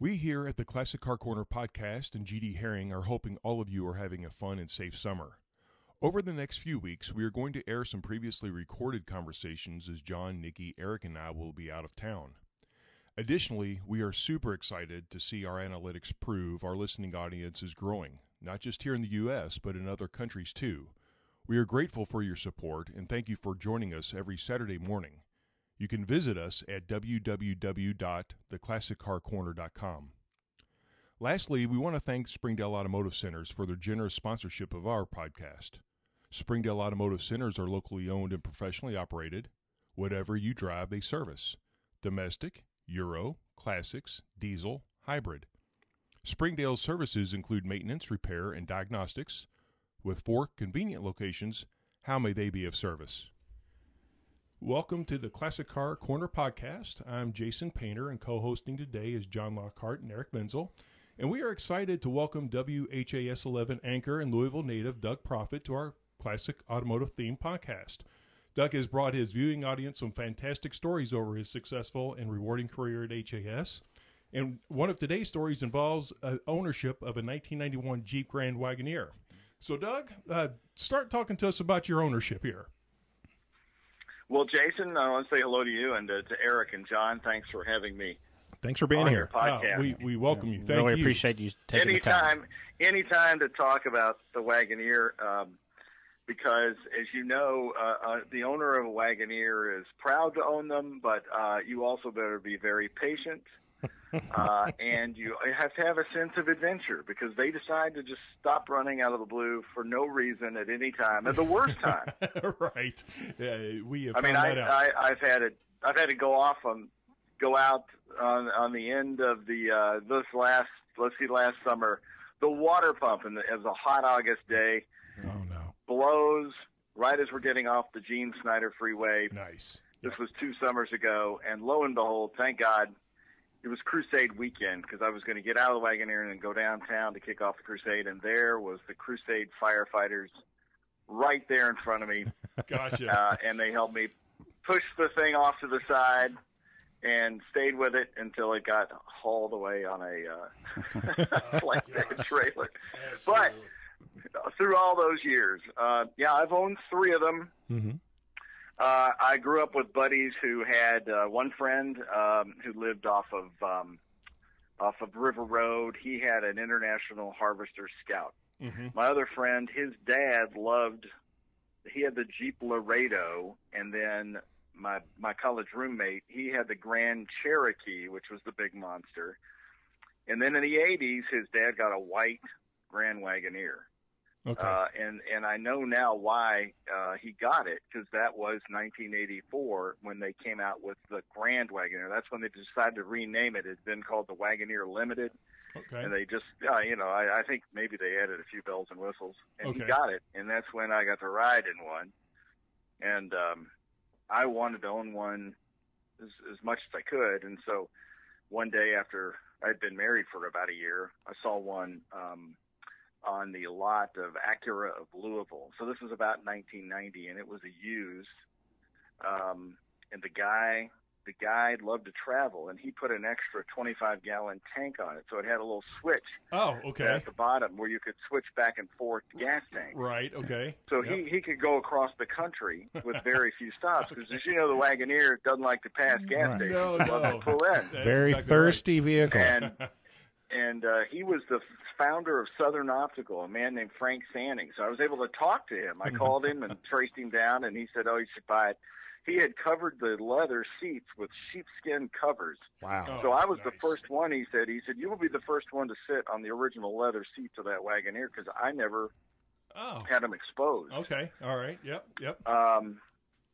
We here at the Classic Car Corner podcast and GD Herring are hoping all of you are having a fun and safe summer. Over the next few weeks, we are going to air some previously recorded conversations as John, Nikki, Eric, and I will be out of town. Additionally, we are super excited to see our analytics prove our listening audience is growing, not just here in the U.S., but in other countries too. We are grateful for your support and thank you for joining us every Saturday morning. You can visit us at www.theclassiccarcorner.com. Lastly, we want to thank Springdale Automotive Centers for their generous sponsorship of our podcast. Springdale Automotive Centers are locally owned and professionally operated. Whatever you drive, they service domestic, Euro, classics, diesel, hybrid. Springdale's services include maintenance, repair, and diagnostics. With four convenient locations, how may they be of service? Welcome to the Classic Car Corner podcast. I'm Jason Painter, and co hosting today is John Lockhart and Eric Menzel. And we are excited to welcome WHAS 11 anchor and Louisville native Doug Proffitt to our Classic Automotive Theme podcast. Doug has brought his viewing audience some fantastic stories over his successful and rewarding career at HAS. And one of today's stories involves uh, ownership of a 1991 Jeep Grand Wagoneer. So, Doug, uh, start talking to us about your ownership here. Well, Jason, I want to say hello to you and to, to Eric and John. Thanks for having me. Thanks for being on here. Your podcast. Oh, we we welcome you. Thank really you. appreciate you taking anytime, the time. anytime to talk about the Wagoneer, um, because as you know, uh, uh, the owner of a Wagoneer is proud to own them, but uh, you also better be very patient. Uh, and you have to have a sense of adventure because they decide to just stop running out of the blue for no reason at any time at the worst time. right. Yeah, we have I mean, I, I, I've had it. I've had to go off on, go out on on the end of the uh, this last let's see last summer. The water pump, and it was a hot August day, oh no. blows right as we're getting off the Gene Snyder Freeway. Nice. This was two summers ago, and lo and behold, thank God, it was Crusade weekend because I was going to get out of the wagon Wagoneer and go downtown to kick off the Crusade, and there was the Crusade firefighters right there in front of me, Gotcha. uh, and they helped me push the thing off to the side and stayed with it until it got hauled away on a uh, flatbed trailer. But through all those years, uh, yeah, I've owned three of them. hmm Uh, I grew up with buddies who had uh, one friend um, who lived off of um, off of River Road. He had an International Harvester Scout. hmm My other friend, his dad loved. He had the Jeep Laredo, and then my my college roommate, he had the Grand Cherokee, which was the big monster. And then in the '80s, his dad got a white Grand Wagoneer. Okay. Uh, and and I know now why uh, he got it because that was 1984 when they came out with the Grand Wagoneer. That's when they decided to rename it. It's been called the Wagoneer Limited, okay. and they just uh, you know I, I think maybe they added a few bells and whistles, and he got it, and that's when I got to ride in one, and um, I wanted to own one as, as much as I could, and so one day after I'd been married for about a year, I saw one. Um, on the lot of Acura of Louisville. So this was about 1990, and it was a used. Um, and the guy, the guy loved to travel, and he put an extra 25 gallon tank on it, so it had a little switch oh, okay. at the bottom where you could switch back and forth gas tank. Right. Okay. So Yep. he he could go across the country with very few stops because, as you know, the Wagoneer doesn't like to pass gas Right. stations. No, no. to pull in. That's Very exactly thirsty vehicle. And and uh, he was the founder of Southern Optical, a man named Frank Sanning. So I was able to talk to him. I called him and traced him down, and he said, "Oh, you should buy it." He had covered the leather seats with sheepskin covers. wow. Oh, so I was the first one. He said, "He said you will be the first one to sit on the original leather seats of that Wagoneer because I never Oh. had them exposed." Okay. All right. Yep. Yep. Um,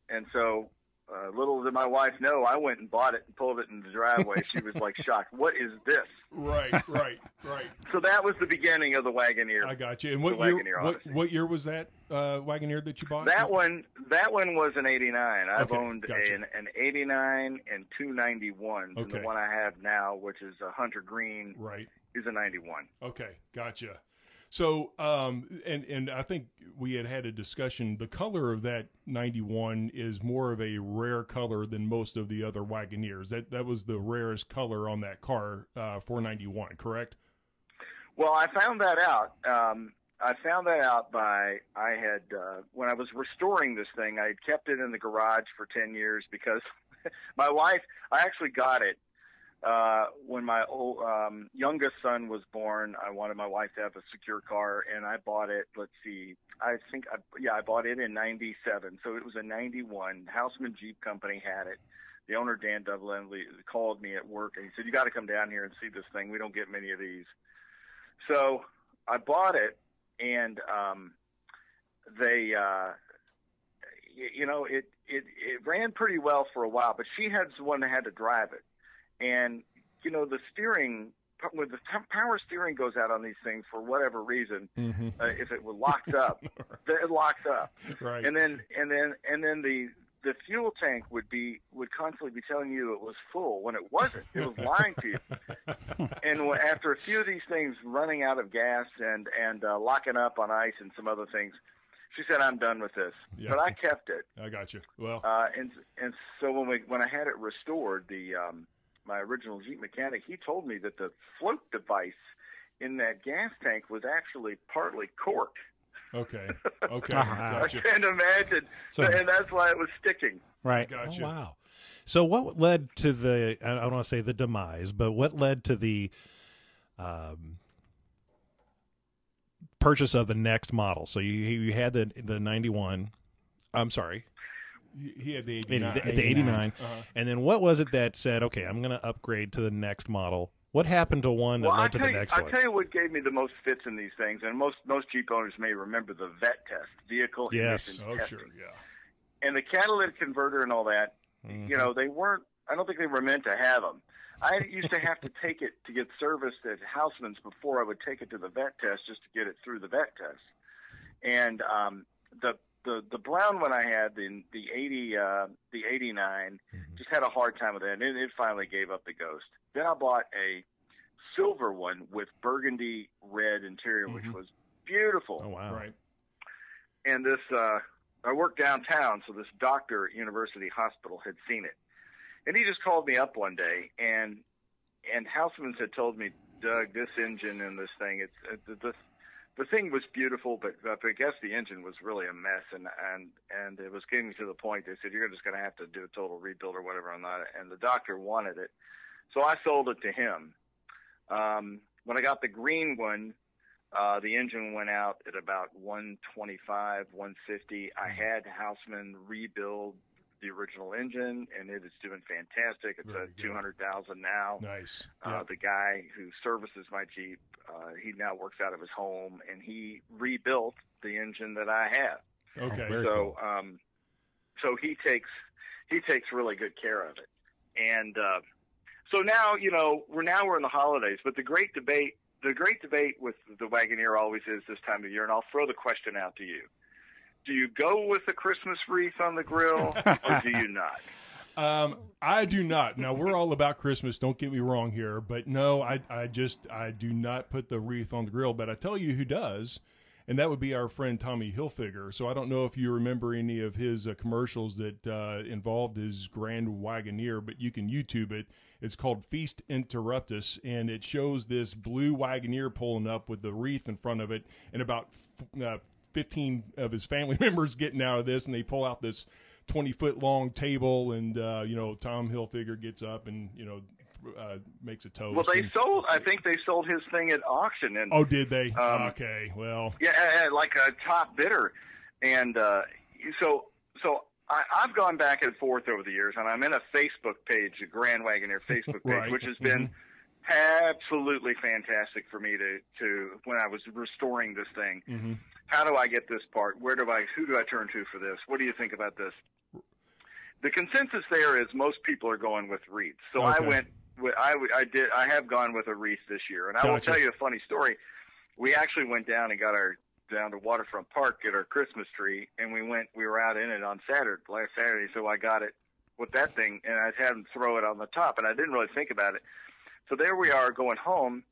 and so, uh, little did my wife know, I went and bought it and pulled it in the driveway. she was like shocked. What is this? Right. Right. Right. So that was the beginning of the Wagoneer. I got you. And what year? What, what year was that uh, Wagoneer that you bought? That one, that one was an '89. I've Okay, owned gotcha. an, an '89 and two '91s, and the one I have now, which is a Hunter Green, Right. is a '91. Okay, gotcha. So, um, and and I think we had had a discussion. The color of that '91 is more of a rare color than most of the other Wagoneers. That that was the rarest color on that car uh, for '91, correct? Well, I found that out. Um, I found that out by I had uh, when I was restoring this thing. I had kept it in the garage for ten years because my wife. I actually got it uh, when my old, um, youngest son was born. I wanted my wife to have a secure car, and I bought it. Let's see, I think I, yeah, I bought it in '97, so it was a '91. Houseman Jeep Company had it. The owner Dan Dublin called me at work and he said, "You got to come down here and see this thing. We don't get many of these." So I bought it and um, they, uh, you, know, it, it it ran pretty well for a while. But she had the one that had to drive it, and you know, the steering when the power steering goes out on these things for whatever reason, mm-hmm. uh, if it was locked up, it locked up. Right. And then and then and then the the fuel tank would be would constantly be telling you it was full when it wasn't. It was lying to you. and after a few of these things running out of gas and and uh, locking up on ice and some other things, she said, "I'm done with this." Yeah. But I kept it. I got you. Well, uh, and and so when we when I had it restored, the um, my original Jeep mechanic, he told me that the float device in that gas tank was actually partly cork. Okay. Okay. uh-huh. gotcha. I can't imagine. So, and that's why it was sticking. Right. Gotcha. Oh, wow. So what led to the I don't want to say the demise, but what led to the um, purchase of the next model? So you you had the the 91 I'm sorry. He had the 89. The, the 89. Uh-huh. And then what was it that said, "Okay, I'm going to upgrade to the next model." What happened to one that well, led to the you, next I'll one? I'll tell you what gave me the most fits in these things, and most most Jeep owners may remember the vet test, vehicle yes. emission oh, testing. sure, yeah. And the catalytic converter and all that, mm-hmm. you know, they weren't. I don't think they were meant to have them. I used to have to take it to get serviced at Houseman's before I would take it to the vet test just to get it through the vet test. And um, the the the brown one I had, the the eighty uh, the eighty nine, mm mm-hmm. just had a hard time with it, and it, it finally gave up the ghost. Then I bought a silver one with burgundy red interior, mm-hmm. which was beautiful. Oh wow! Right. And this, uh, I work downtown, so this doctor at University Hospital had seen it, and he just called me up one day, and and Houseman's had told me, Doug, this engine and this thing, it's it, the the thing was beautiful, but, but I guess the engine was really a mess, and and and it was getting to the point. They said you're just going to have to do a total rebuild or whatever on that, and the doctor wanted it, so I sold it to him um, when I got the green one, uh, the engine went out at about 125, 150. I mm-hmm. had Houseman rebuild the original engine, and it is doing fantastic. It's Very a 200,000 now. Nice. Uh, The guy who services my Jeep, uh, he now works out of his home, and he rebuilt the engine that I have. Okay. Oh, so, cool. um, so he takes he takes really good care of it, and uh, so now, you know, we're now we're in the holidays, but the great debate, the great debate with the Wagoneer always is this time of year, and I'll throw the question out to you: Do you go with the Christmas wreath on the grill, or do you not? Um, I do not. Now we're all about Christmas. Don't get me wrong here, but no, I, I just I do not put the wreath on the grill. But I tell you who does, and that would be our friend Tommy Hilfiger. So I don't know if you remember any of his uh, commercials that uh, involved his Grand Wagoneer, but you can YouTube it. It's called Feast Interruptus, and it shows this blue Wagoneer pulling up with the wreath in front of it, and about uh, 15 of his family members getting out of this, and they pull out this 20 foot long table, and uh, you know Tom Hilfiger gets up and you know uh, makes a toast. Well, they and, sold. I think they sold his thing at auction. And oh, did they? Um, okay, well, yeah, like a top bidder, and uh, so so I, I've gone back and forth over the years, and I'm in a Facebook page, a Grand Wagoneer Facebook page, right. which has been mm-hmm. Absolutely fantastic for me to to when I was restoring this thing. Mm-hmm. How do I get this part? Where do I? Who do I turn to for this? What do you think about this? The consensus there is most people are going with wreaths. So okay. I went. With, I I did. I have gone with a wreath this year, and I gotcha. will tell you a funny story. We actually went down and got our down to Waterfront Park get our Christmas tree, and we went. We were out in it on Saturday, last Saturday, so I got it with that thing, and I had him throw it on the top, and I didn't really think about it. So there we are going home,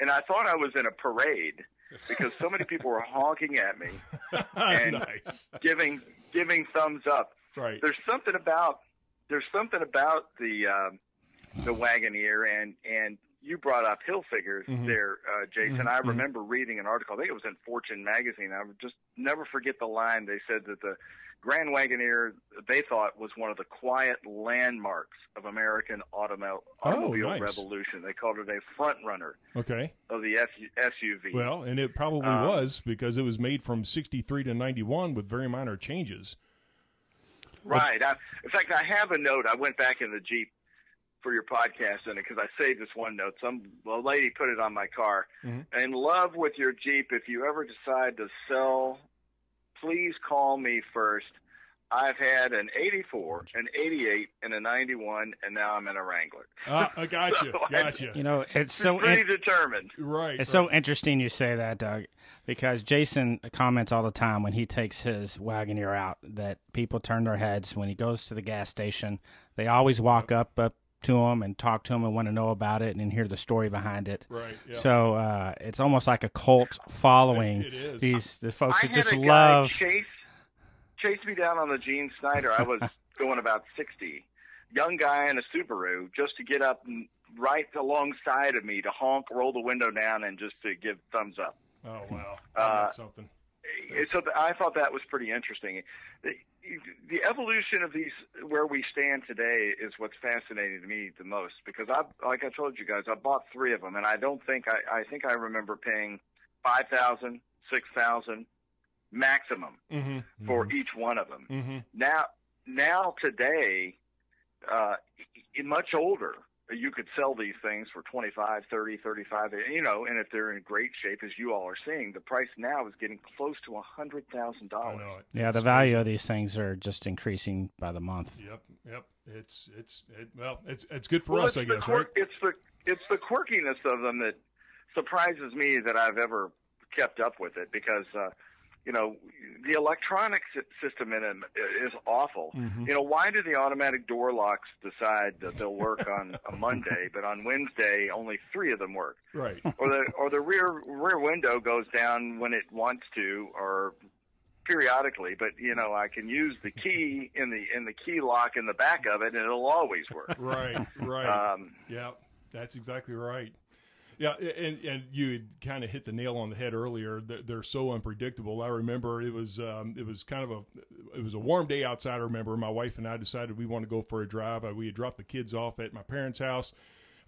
and I thought I was in a parade, because so many people were honking at me, And- nice. giving giving thumbs up. Right. There's something about there's something about the um, the Wagoneer and and you brought up Hilfiger's Mhm. there, uh, Jason. Mhm, I mhm. remember reading an article. I think it was in Fortune magazine. I would just never forget the line. They said that the Grand Wagoneer they thought was one of the quiet landmarks of American automo- Oh, automobile nice. revolution. They called it a front runner Okay. of the SU- SUV. Well, and it probably Um, was because it was made from 63 to 91 with very minor changes. Right. I, in fact, I have a note. I went back in the Jeep for your podcast in it because I saved this one note. Some a lady put it on my car. Mhm. In love with your Jeep, if you ever decide to sell, please call me first. I've had an 84, an 88, and a 91, and now I'm in a Wrangler. Ah, I got you. So I- Got You know, it's so Pretty in- determined. Right. it's right. so interesting you say that, Doug, because Jason comments all the time when he takes his Wagoneer out that people turn their heads when he goes to the gas station. They always walk up up to him and talk to him and want to know about it and hear the story behind it. Right. Yeah. So uh, it's almost like a cult following. It is. These the folks I that had just a love. guy chase chase me down on the Gene Snyder. I was going about sixty, young guy in a Subaru, just to get up and right alongside of me to honk, roll the window down, and just to give thumbs up. oh wow. Uh, That's something. It- So I thought that was pretty interesting. The, evolution of these, where we stand today, is what's fascinating to me the most because I, like I told you guys, I bought three of them, and I don't think I, I think I remember paying five thousand, six thousand, maximum Mm-hmm. for each one of them. Mm-hmm. Now, now today, uh, much older, you could sell these things for 25, 30, 35, you know, and if they're in great shape, as you all are seeing, the price now is getting close to a $100,000. I know it. Yeah, the It's value of these things are just increasing by the month. Yep, yep. It's it's it, well, it's it's good for Well, us, it's I the guess, quirk- It's the, it's the quirkiness of them that surprises me that I've ever kept up with it because, uh, you know, the electronic system in them is awful. Mhm. You know, why do the automatic door locks decide that they'll work on a Monday, but on Wednesday only three of them work? Right. Or the or the rear rear window goes down when it wants to, or periodically. But you know, I can use the key in the in the key lock in the back of it, and it'll always work. Right. Right. Um, Yeah, that's exactly right. Yeah, and and you had kind of hit the nail on the head earlier. They're, they're so unpredictable. I remember it was um, it was kind of a it was a warm day outside. I remember my wife and I decided we want to go for a drive. Uh, We had dropped the kids off at my parents' house.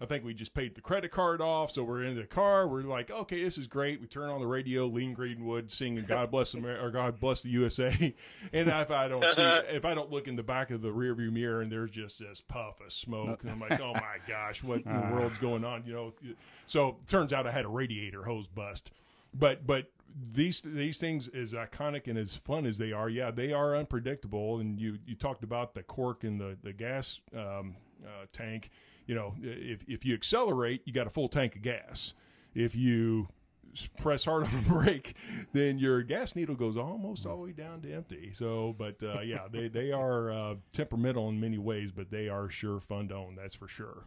I think we just paid the credit card off, so we're in the car. We're like, okay, this is great. We turn on the radio, Lee Greenwood singing "God Bless America" or "God Bless the USA." And if I don't see, if I don't look in the back of the rearview mirror and there's just this puff of smoke, and I'm like, oh my gosh, what in the world's going on? You know. So turns out I had a radiator hose bust. But but these these things as iconic and as fun as they are, yeah, they are unpredictable. And you you talked about the cork in the the gas um, uh, tank. You know, if if you accelerate, you got a full tank of gas. If you press hard on the brake, then your gas needle goes almost all the way down to empty. So, but uh, yeah, they they are uh, temperamental in many ways, but they are sure fun to own. That's for sure.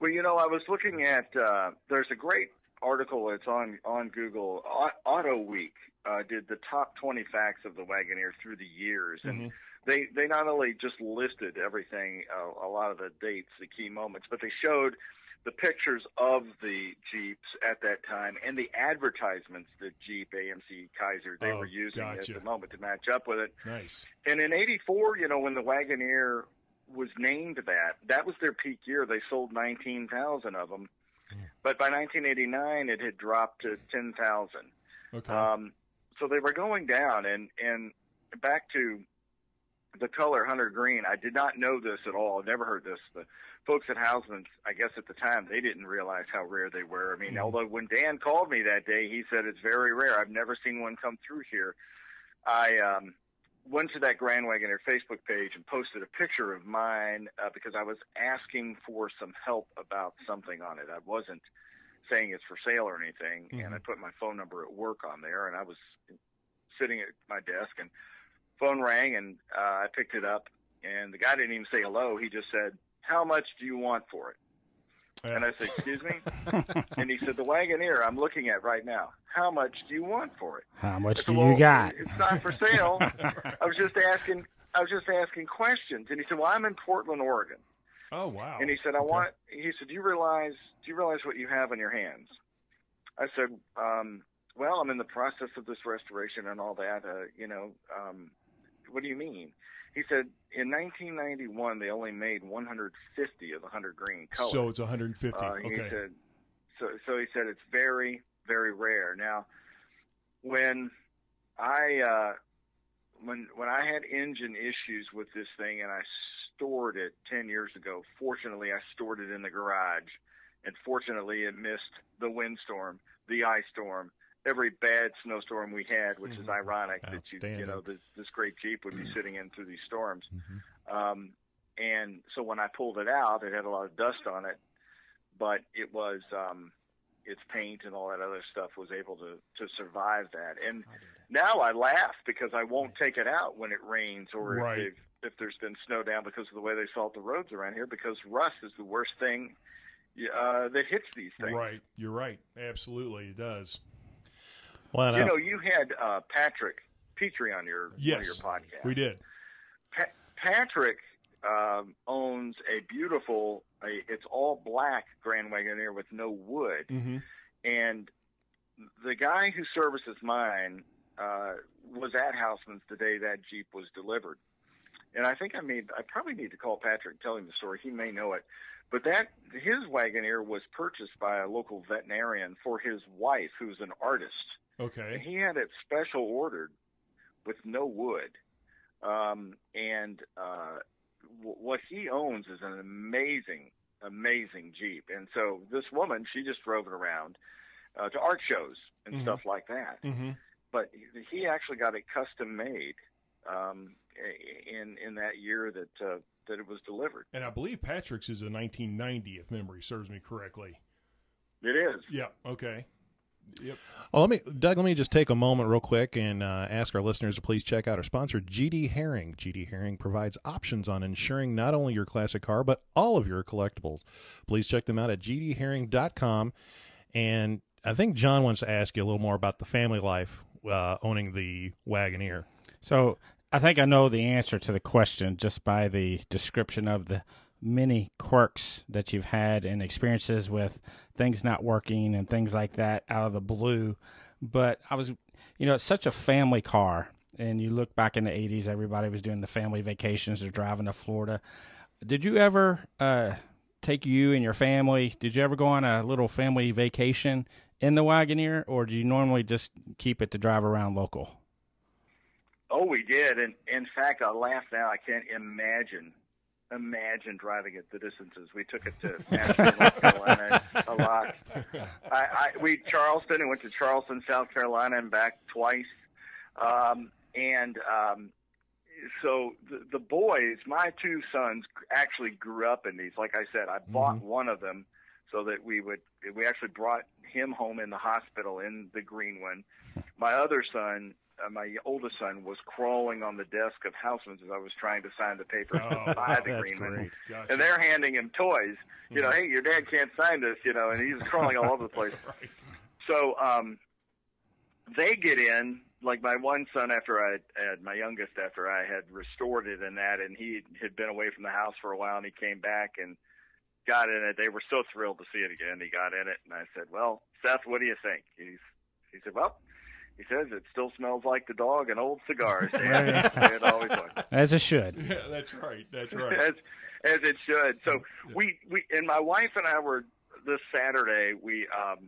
Well, you know, I was looking at. Uh, there's a great article. It's on on Google. Auto Week uh, did the top 20 facts of the Wagoneer through the years, and Mhm. They they not only just listed everything, uh, a lot of the dates, the key moments, but they showed the pictures of the Jeeps at that time and the advertisements that Jeep, AMC, Kaiser they Oh, were using gotcha. at the moment to match up with it. Nice. And in '84, you know, when the Wagoneer was named that, that was their peak year. They sold 19,000 of them. But by 1989, it had dropped to 10,000. Okay. Um, so they were going down. And, and back to the color hunter green, I did not know this at all. I never heard this. The folks at Houseman's, I guess at the time, they didn't realize how rare they were. I mean, Mhm. although when Dan called me that day, he said it's very rare. I've never seen one come through here. I um, went to that Grand Wagoneer Facebook page and posted a picture of mine uh, because I was asking for some help about something on it. I wasn't saying it's for sale or anything, and I put my phone number at work on there, and I was sitting at my desk, and phone rang, and uh, I picked it up, and the guy didn't even say hello. He just said, "How much do you want for it?" And I said, "Excuse me?" and he said, "The Wagoneer I'm looking at right now. How much do you want for it?" How much said, do "Well, you got? It's not for sale. I was just asking. I was just asking questions. And he said, "Well, I'm in Portland, Oregon." Oh wow. And he said, "I Okay. want." He said, "Do you realize? Do you realize what you have in your hands?" I said, um, "Well, I'm in the process of this restoration and all that. Uh, you know, um, what do you mean?" He said, "In 1991, they only made 150 of the hunter green color." So it's 150. Uh, he okay. said, so, so he said it's very, very rare. Now, when I, uh, when, when I had engine issues with this thing and I stored it 10 years ago, fortunately I stored it in the garage and fortunately it missed the windstorm, the ice storm, every bad snowstorm we had, which is Mhm. ironic that you, you know, this, this great Jeep would be sitting in through these storms. Mhm. Um, and so when I pulled it out, it had a lot of dust on it, but it was um, its paint and all that other stuff was able to to survive that. And now I laugh because I won't take it out when it rains or Right. if if there's been snow down because of the way they salt the roads around here. Because rust is the worst thing uh, that hits these things. Right. You're right. Absolutely, it does. Well, You know, you had uh, Patrick Petrie on your Yes. your podcasts. We did. Pa- Patrick um, owns a beautiful, a, it's all black Grand Wagoneer with no wood, Mm-hmm. and the guy who services mine uh, was at Houseman's the day that Jeep was delivered, and I think I made, I probably need to call Patrick and tell him the story. He may know it, but that his Wagoneer was purchased by a local veterinarian for his wife, who's an artist and Okay. he had it special ordered with no wood. Um, and uh, w- what he owns is an amazing, amazing Jeep. And so this woman, she just drove it around uh, to art shows and Mhm. stuff like that. Mm-hmm. But he- he actually got it custom made um, in in that year that uh, that it was delivered. And I believe Patrick's is a 1990, if memory serves me correctly. It is. Yeah. Okay. Yep. Well, let me, Doug. Let me just take a moment, real quick, and uh, ask our listeners to please check out our sponsor, GD Herring. GD Herring provides options on insuring not only your classic car but all of your collectibles. Please check them out at gdherring.com. And I think John wants to ask you a little more about the family life uh, owning the Wagoneer. So I think I know the answer to the question just by the description of the many quirks that you've had and experiences with things not working and things like that out of the blue. But I was, you know, it's such a family car. And you look back in the 80s, everybody was doing the family vacations or driving to Florida. Did you ever uh, take you and your family? Did you ever go on a little family vacation in the Wagoneer, or do you normally just keep it to drive around local? Oh, we did, and in fact, I laugh now. I can't imagine, imagine driving it the distances we took it to Nashville, North Carolina a lot. I, I we Charleston and went to Charleston, South Carolina, and back twice. Um, and um, so the, the boys, my two sons, actually grew up in these. Like I said, I bought one of them so that we would. We actually brought him home in the hospital in the green one. My other son, uh, my oldest son, was crawling on the desk of Houseman's as I was trying to sign the paper Oh, buy the that's green one great. Gotcha. and they're handing him toys. You know, hey, your dad can't sign this, you know, and he's crawling all over the place. right. So um, they get in, like my one son after I had my youngest after I had restored it and that, and he had been away from the house for a while, and he came back and got in it. They were so thrilled to see it again. He got in it, and I said, "Well, Seth, what do you think?" He's he said, "Well." He says it still smells like the dog and old cigars. Yeah, it always was As it should. Yeah, that's right. That's right. as as it should. So we we and my wife and I were this Saturday. We um,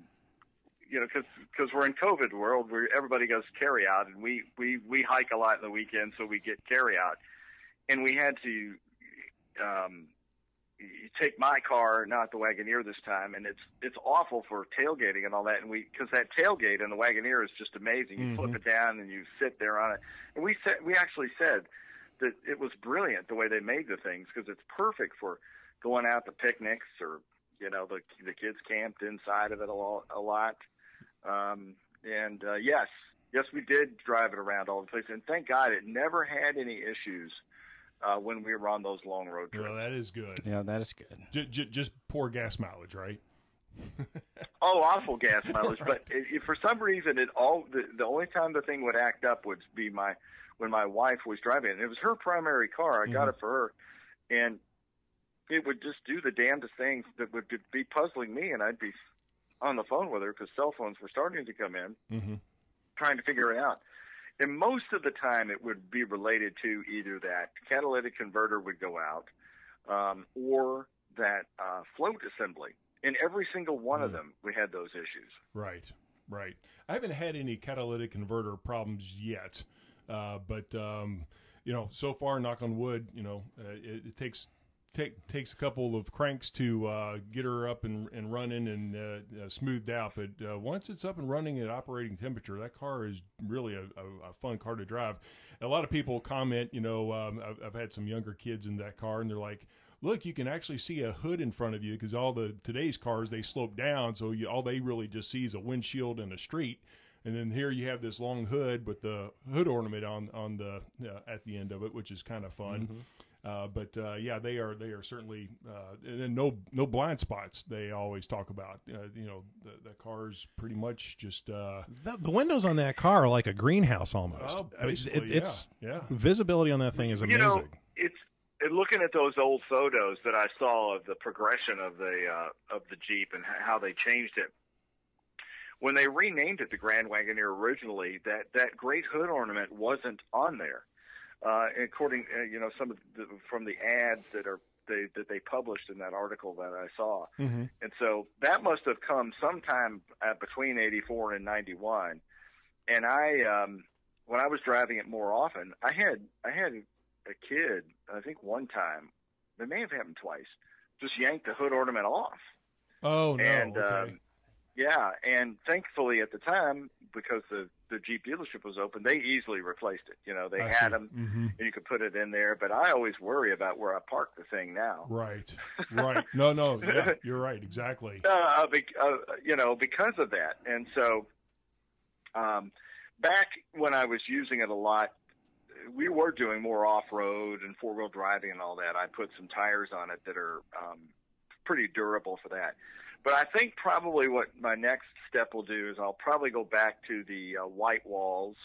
you know, because because we're in COVID world where everybody goes carry out, and we we we hike a lot in the weekend, so we get carry out, and we had to um take my car, not the Wagoneer this time, and it's it's awful for tailgating and all that. And we because that tailgate in the Wagoneer is just amazing. You flip Mhm. it down and you sit there on it. And we said we actually said that it was brilliant the way they made the things because it's perfect for going out to picnics or you know the the kids camped inside of it a lot. A lot. Um, and uh, yes, yes, we did drive it around all the place, and thank God it never had any issues uh, when we were on those long road trips. Well, that is good. Yeah, that is good. J- j- just poor gas mileage, right? Oh, awful gas mileage. But it, it, for some reason, it all the, the only time the thing would act up would be my when my wife was driving. And it was her primary car. I got Mhm. it for her, and it would just do the damnedest things that would be puzzling me, and I'd be on the phone with her because cell phones were starting to come in, Mm-hmm. trying to figure it out. And most of the time, it would be related to either that catalytic converter would go out, um, or that uh, float assembly. In every single one of Mm. them, we had those issues. Right, right. I haven't had any catalytic converter problems yet, uh, but um, you know, so far, knock on wood, you know, uh, it, it takes take, takes a couple of cranks to uh, get her up and, and running and uh, uh, smoothed out. But uh, once it's up and running at operating temperature, that car is really a, a, a fun car to drive. A lot of people comment, you know, um, I've, I've had some younger kids in that car, and they're like. Look, you can actually see a hood in front of you because all the today's cars they slope down, so you, all they really just see is a windshield and a street. And then here you have this long hood with the hood ornament on on the uh, at the end of it, which is kind of fun. Uh, but uh, yeah, they are they are certainly uh, and then no no blind spots. They always talk about. Uh, you know, the, the car's pretty much just. Uh, The, the windows on that car are like a greenhouse almost. oh, I mean, basically, it, it's yeah, yeah. visibility on that thing is You amazing. know, it's and looking at those old photos that I saw of the progression of the uh, of the Jeep and how they changed it. When they renamed it the Grand Wagoneer originally, that that great hood ornament wasn't on there. Uh, according, uh, you know, some of the, from the ads that are they, that they published in that article that I saw, Mm-hmm. and so that must have come sometime uh, between '84 and '91. And I, um, when I was driving it more often, I had I had a kid. I think one time, it may have happened twice. Just yanked the hood ornament off, Oh no, and okay. um, yeah, and thankfully at the time, because the the Jeep dealership was open, they easily replaced it. You know, they I had see. them, Mhm. and you could put it in there. But I always worry about where I park the thing now. Right, right. No, no, yeah, you're right. Exactly. uh, uh, you know, because of that. And so, um, back when I was using it a lot, we were doing more off-road and four-wheel driving and all that. I put some tires on it that are um, pretty durable for that. But I think probably what my next step will do is I'll probably go back to the uh, white walls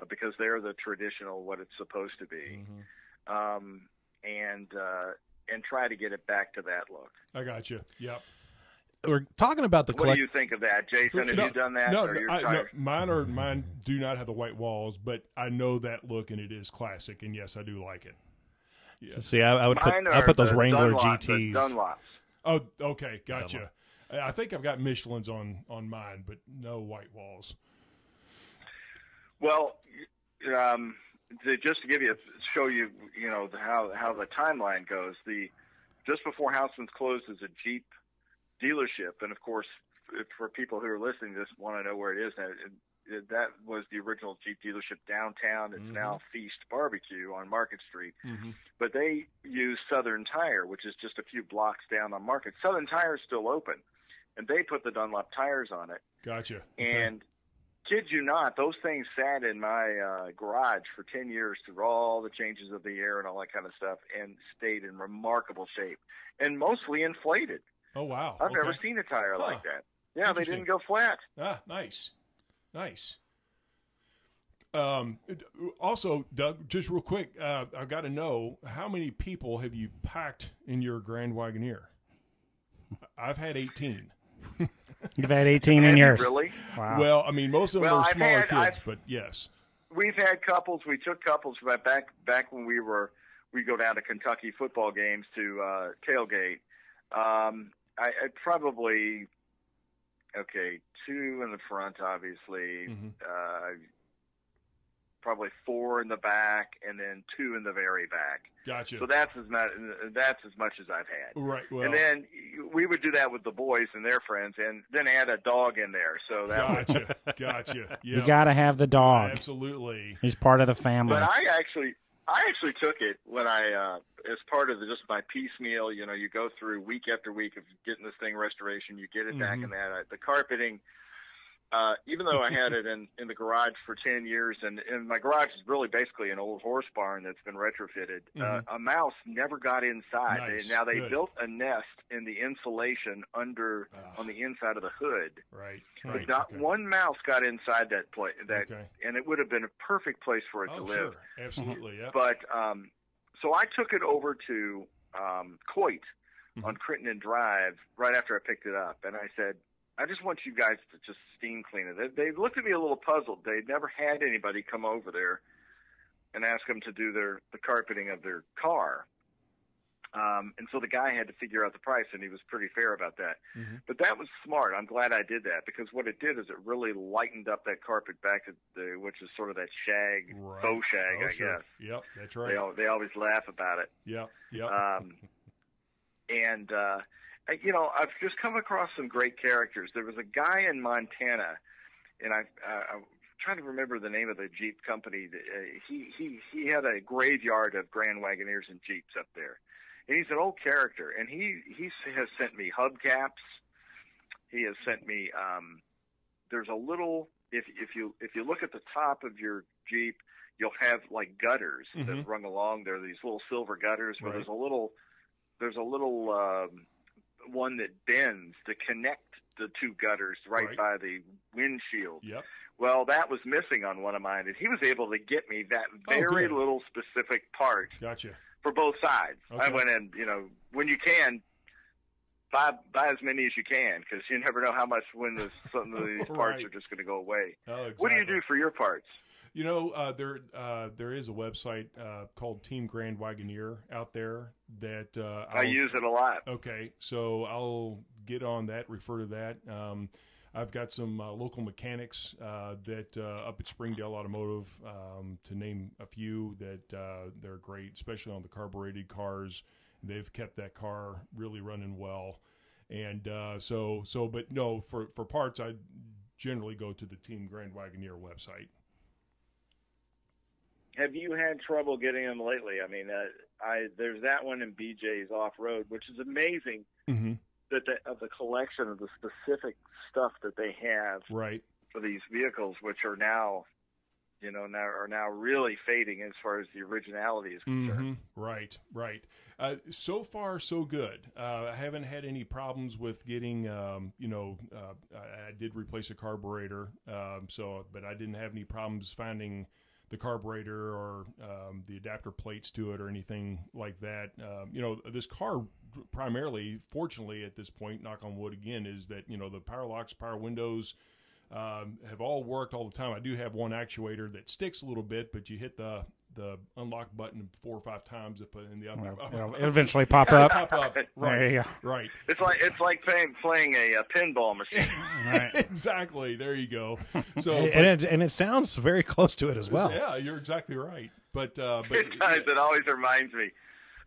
uh, because they're the traditional what it's supposed to be, um, and uh, and try to get it back to that look. I got you. Yep. We're talking about the What do you think of that, Jason? Have No, you done that? No, or I, no, mine are mine do not have the white walls, but I know that look and it is classic, and yes, I do like it. Yeah. See, I, I would put I put those Wrangler Dunlop, GTs. Dunlops. Oh, okay, gotcha. I I think I've got Michelin's on on mine, but no white walls. Well, um, to, just to give you show you, you know the- how how the timeline goes. The just before Houseman's closed as a Jeep dealership, and of course, for people who are listening, just want to know where it is now. That was the original Jeep dealership downtown. It's Mhm. now Feast Barbecue on Market Street. Mm-hmm. but they use Southern Tire, which is just a few blocks down on Market. Southern Tire is still open, and they put the Dunlop tires on it. Gotcha. Okay. And kid you not, those things sat in my uh, garage for ten years through all the changes of the air and all that kind of stuff, and stayed in remarkable shape and mostly inflated. oh wow, I've okay. never seen a tire Huh. like that. Yeah, they didn't go flat. Ah, nice, nice. Um, also, Doug, just real quick, uh, I've got to know how many people have you packed in your Grand Wagoneer? I've had eighteen. You've had 18 in yours. really? Wow. Well, I mean, most of them Well, are smaller had- kids, I've- but yes. we've had couples. We took couples back back when we were we go down to Kentucky football games to uh, tailgate. Um, I, I probably okay two in the front, obviously. Mhm. Uh, probably four in the back, and then two in the very back. Gotcha. So that's as much that's as much as I've had. right. Well, and then we would do that with the boys and their friends, and then add a dog in there. So that was gotcha. gotcha. Yeah. you got to have the dog. Absolutely. He's part of the family. But I actually, I actually took it when I, uh, as part of the, just my piecemeal. You know, you go through week after week of getting this thing restoration. You get it back Mhm. in that uh, the carpeting. Uh, even though I had it in, in the garage for 10 years, and, and my garage is really basically an old horse barn that's been retrofitted, uh, a mouse never got inside. Mm-hmm. Nice. They, now, they Good. built a nest in the insulation under Ah. on the inside of the hood. Right. But Right. not okay. one mouse got inside that place, that, Okay. and it would have been a perfect place for it to Oh, live. sure. Absolutely. Yeah. But um, so I took it over to um, Coit Mhm. on Crittenden Drive right after I picked it up, and I said, "I just want you guys to just steam clean it." They, they looked at me a little puzzled. They'd never had anybody come over there and ask them to do their the carpeting of their car. Um, and so the guy had to figure out the price, and he was pretty fair about that. Mhm. But that was smart. I'm glad I did that because what it did is it really lightened up that carpet back to the, which is sort of that shag, Right. faux shag, oh, I sure. guess. Yep. That's right. al- they always laugh about it. Yep. Yep. Um, and uh, you know, I've just come across some great characters. There was a guy in Montana, and I, uh, I'm trying to remember the name of the Jeep company. that, Uh, he he he had a graveyard of Grand Wagoneers and Jeeps up there, and he's an old character. And he he has sent me hubcaps. He has sent me. Um, there's a little if if you if you look at the top of your Jeep, you'll have like gutters Mhm. that run along there. These little silver gutters where Right. there's a little there's a little um, one that bends to connect the two gutters right, Right. by the windshield. Yep. Well, that was missing on one of mine, and he was able to get me that oh, very Oh, little specific part Gotcha. for both sides. I went in, you know, when you can, buy buy as many as you can because you never know how much when the, some of these parts Right. are just going to go away. Oh, exactly. What do you do for your parts? You know, uh, there uh, there is a website uh, called Team Grand Wagoneer out there that uh, I use it a lot. Okay, so I'll get on that. Refer to that. Um, I've got some uh, local mechanics uh, that uh, up at Springdale Automotive, um, to name a few, that uh, they're great, especially on the carbureted cars. They've kept that car really running well, and uh, so so. But no, for for parts, I generally go to the Team Grand Wagoneer website. Have you had trouble getting them lately? I mean, uh, I there's that one in BJ's off road, which is amazing Mm-hmm. that the, of the collection of the specific stuff that they have Right. for these vehicles, which are now, you know, now are now really fading as far as the originality is concerned. hmm Right, right. Uh, so far, so good. Uh, I haven't had any problems with getting, um, you know, uh, I, I did replace a carburetor, um, so but I didn't have any problems finding the carburetor or um, the adapter plates to it or anything like that. Um, you know, this car primarily, fortunately, at this point, knock on wood again, is that you know the power locks, power windows. Um, have all worked all the time. I do have one actuator that sticks a little bit, but you hit the the unlock button four or five times up in the other Well, it'll, it'll eventually pop up. Pop up. There Right. you go. Right. It's like it's like playing playing a, uh pinball machine. Right. exactly. There you go. So, and it and it sounds very close to it as well. yeah, you're exactly right. But uh, but It does. It always reminds me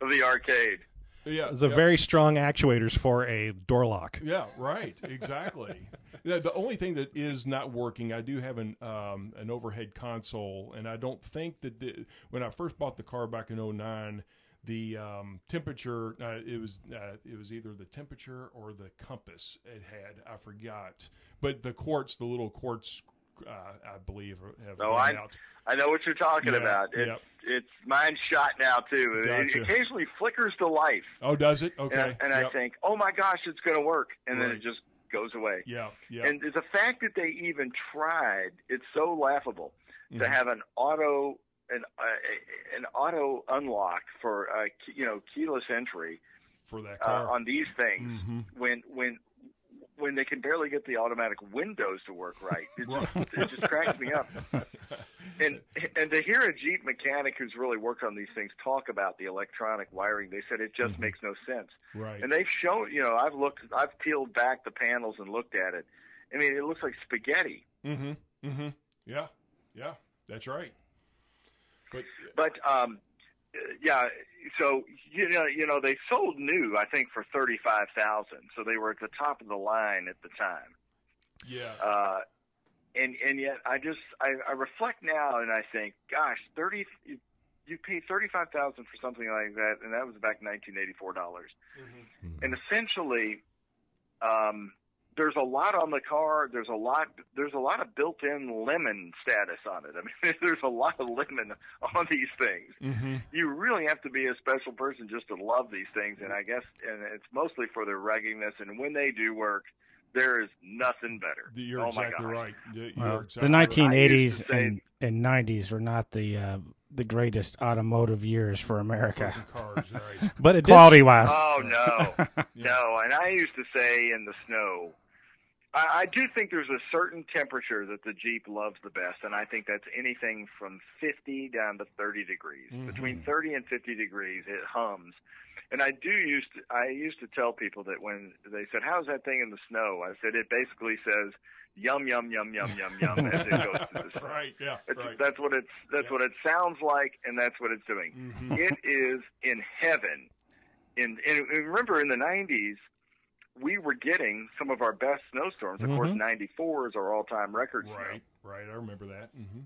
of the arcade. yeah, The yeah. very strong actuators for a door lock. Yeah, right. Exactly. Yeah, the only thing that is not working, I do have an um, an overhead console, and I don't think that the, when I first bought the car back in 09, the um, temperature uh, it was uh, it was either the temperature or the compass it had. I forgot, but the quartz, the little quartz, uh, I believe have Oh, gone I- out. I know what you're talking Yeah, about. It's yep. it's mine's shot now too. It- Gotcha. It occasionally flickers to life, Oh, does it? Okay. I, and I think, oh my gosh, it's going to work, and then it just goes away. yeah, yeah. And the fact that they even tried, it's so laughable to Mhm. have an auto an uh, an auto unlock for uh, you know keyless entry for that uh, on these things Mhm. when when when they can barely get the automatic windows to work right. It just, it just cracks me up. And and to hear a Jeep mechanic who's really worked on these things talk about the electronic wiring, they said it just Mhm. makes no sense. right. And they've shown, you know, I've looked, I've peeled back the panels and looked at it. I mean, it looks like spaghetti. Mm-hmm. Mm-hmm. Yeah. Yeah. That's right. But But um, yeah, so you know, you know, they sold new, I think, for thirty five thousand. So they were at the top of the line at the time. yeah. Uh, and and yet, I just I, I reflect now and I think, gosh, thirty. You, you paid thirty five thousand for something like that, and that was back in nineteen eighty four dollars. Mm-hmm. And essentially, um, there's a lot on the car. There's a lot. There's a lot of built-in lemon status on it. I mean, there's a lot of lemon on these things. Mm-hmm. You really have to be a special person just to love these things, and I guess, and it's mostly for their ruggedness. And when they do work, there is nothing better. You're oh exactly God. right. You're Well, exactly the 1980s I used say- and, and 90s were not the uh, the greatest automotive years for America, cars, right? But it quality wise. Oh no, Yeah. no. And I used to say in the snow, I, I do think there's a certain temperature that the Jeep loves the best, and I think that's anything from 50 down to 30 degrees. Mhm. Between 30 and 50 degrees, it hums. And I do used to, I used to tell people that when they said, "How's that thing in the snow?" I said, "It basically says." Yum yum yum yum yum yum as it goes the snow. right. Yeah. It's, Right. That's what it's that's Yeah. what it sounds like, and that's what it's doing. Mhm. It is in heaven. In, remember in the '90s, we were getting some of our best snowstorms. Of course, Mhm. '94 is our all-time record. snow. Right, right. I remember that. hmm